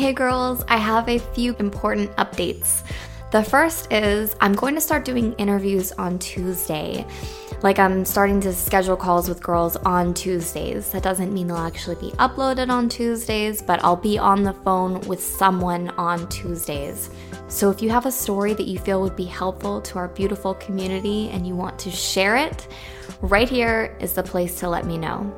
Hey girls, I have a few important updates. The first is I'm going to start doing interviews on Tuesday. Like, I'm starting to schedule calls with girls on Tuesdays. That doesn't mean they'll actually be uploaded on Tuesdays, but I'll be on the phone with someone on Tuesdays. So, if you have a story that you feel would be helpful to our beautiful community and you want to share it, right here is the place to let me know.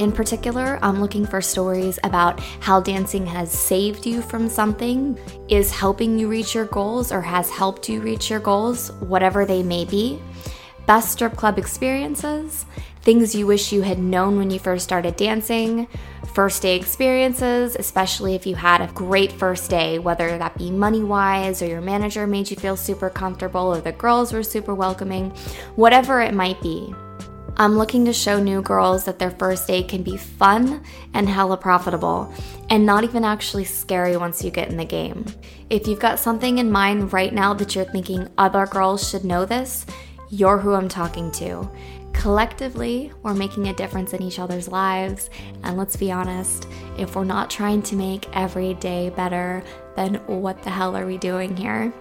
In particular, I'm looking for stories about how dancing has saved you from something, is helping you reach your goals, or has helped you reach your goals, whatever they may be. Best strip club experiences, things you wish you had known when you first started dancing, first day experiences, especially if you had a great first day, whether that be money wise or your manager made you feel super comfortable or the girls were super welcoming, whatever it might be. I'm looking to show new girls that their first day can be fun and hella profitable, and not even actually scary once you get in the game. If you've got something in mind right now that you're thinking other girls should know this, you're who I'm talking to. Collectively, we're making a difference in each other's lives, and let's be honest, if we're not trying to make every day better, then what the hell are we doing here?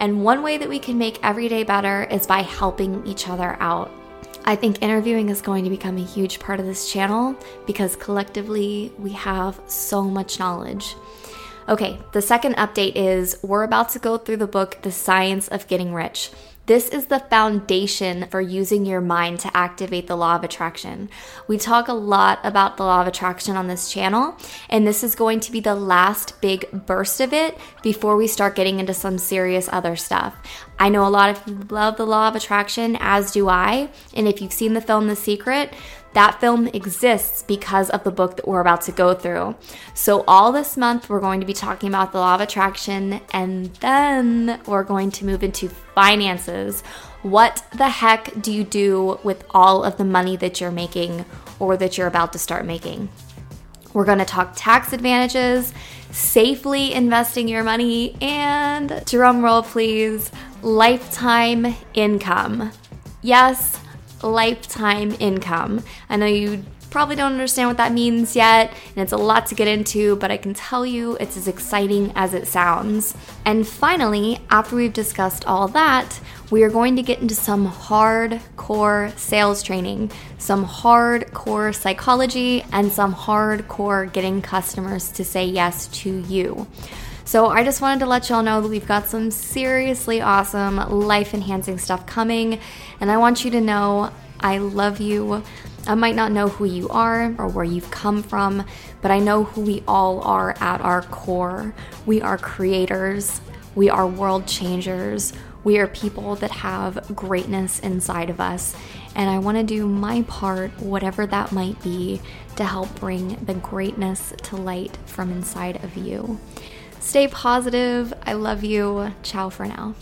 And one way that we can make every day better is by helping each other out. I think interviewing is going to become a huge part of this channel because collectively we have so much knowledge. Okay, the second update is we're about to go through the book The Science of Getting Rich. This is the foundation for using your mind to activate the law of attraction. We talk a lot about the law of attraction on this channel, and this is going to be the last big burst of it before we start getting into some serious other stuff. I know a lot of you love the law of attraction, as do I, and if you've seen the film The Secret, that film exists because of the book that we're about to go through. So, all this month, we're going to be talking about the law of attraction, and then we're going to move into finances. What the heck do you do with all of the money that you're making or that you're about to start making? We're going to talk tax advantages, safely investing your money, and drum roll please, lifetime income. Yes, lifetime income. I know you probably don't understand what that means yet, and it's a lot to get into, but I can tell you it's as exciting as it sounds. And finally, after we've discussed all that, we are going to get into some hardcore sales training, some hardcore psychology, and some hardcore getting customers to say yes to you. So I just wanted to let y'all know that we've got some seriously awesome life enhancing stuff coming. And I want you to know I love you. I might not know who you are or where you've come from, but I know who we all are at our core. We are creators, we are world changers, we are people that have greatness inside of us. And I want to do my part, whatever that might be, to help bring the greatness to light from inside of you. Stay positive. I love you. Ciao for now.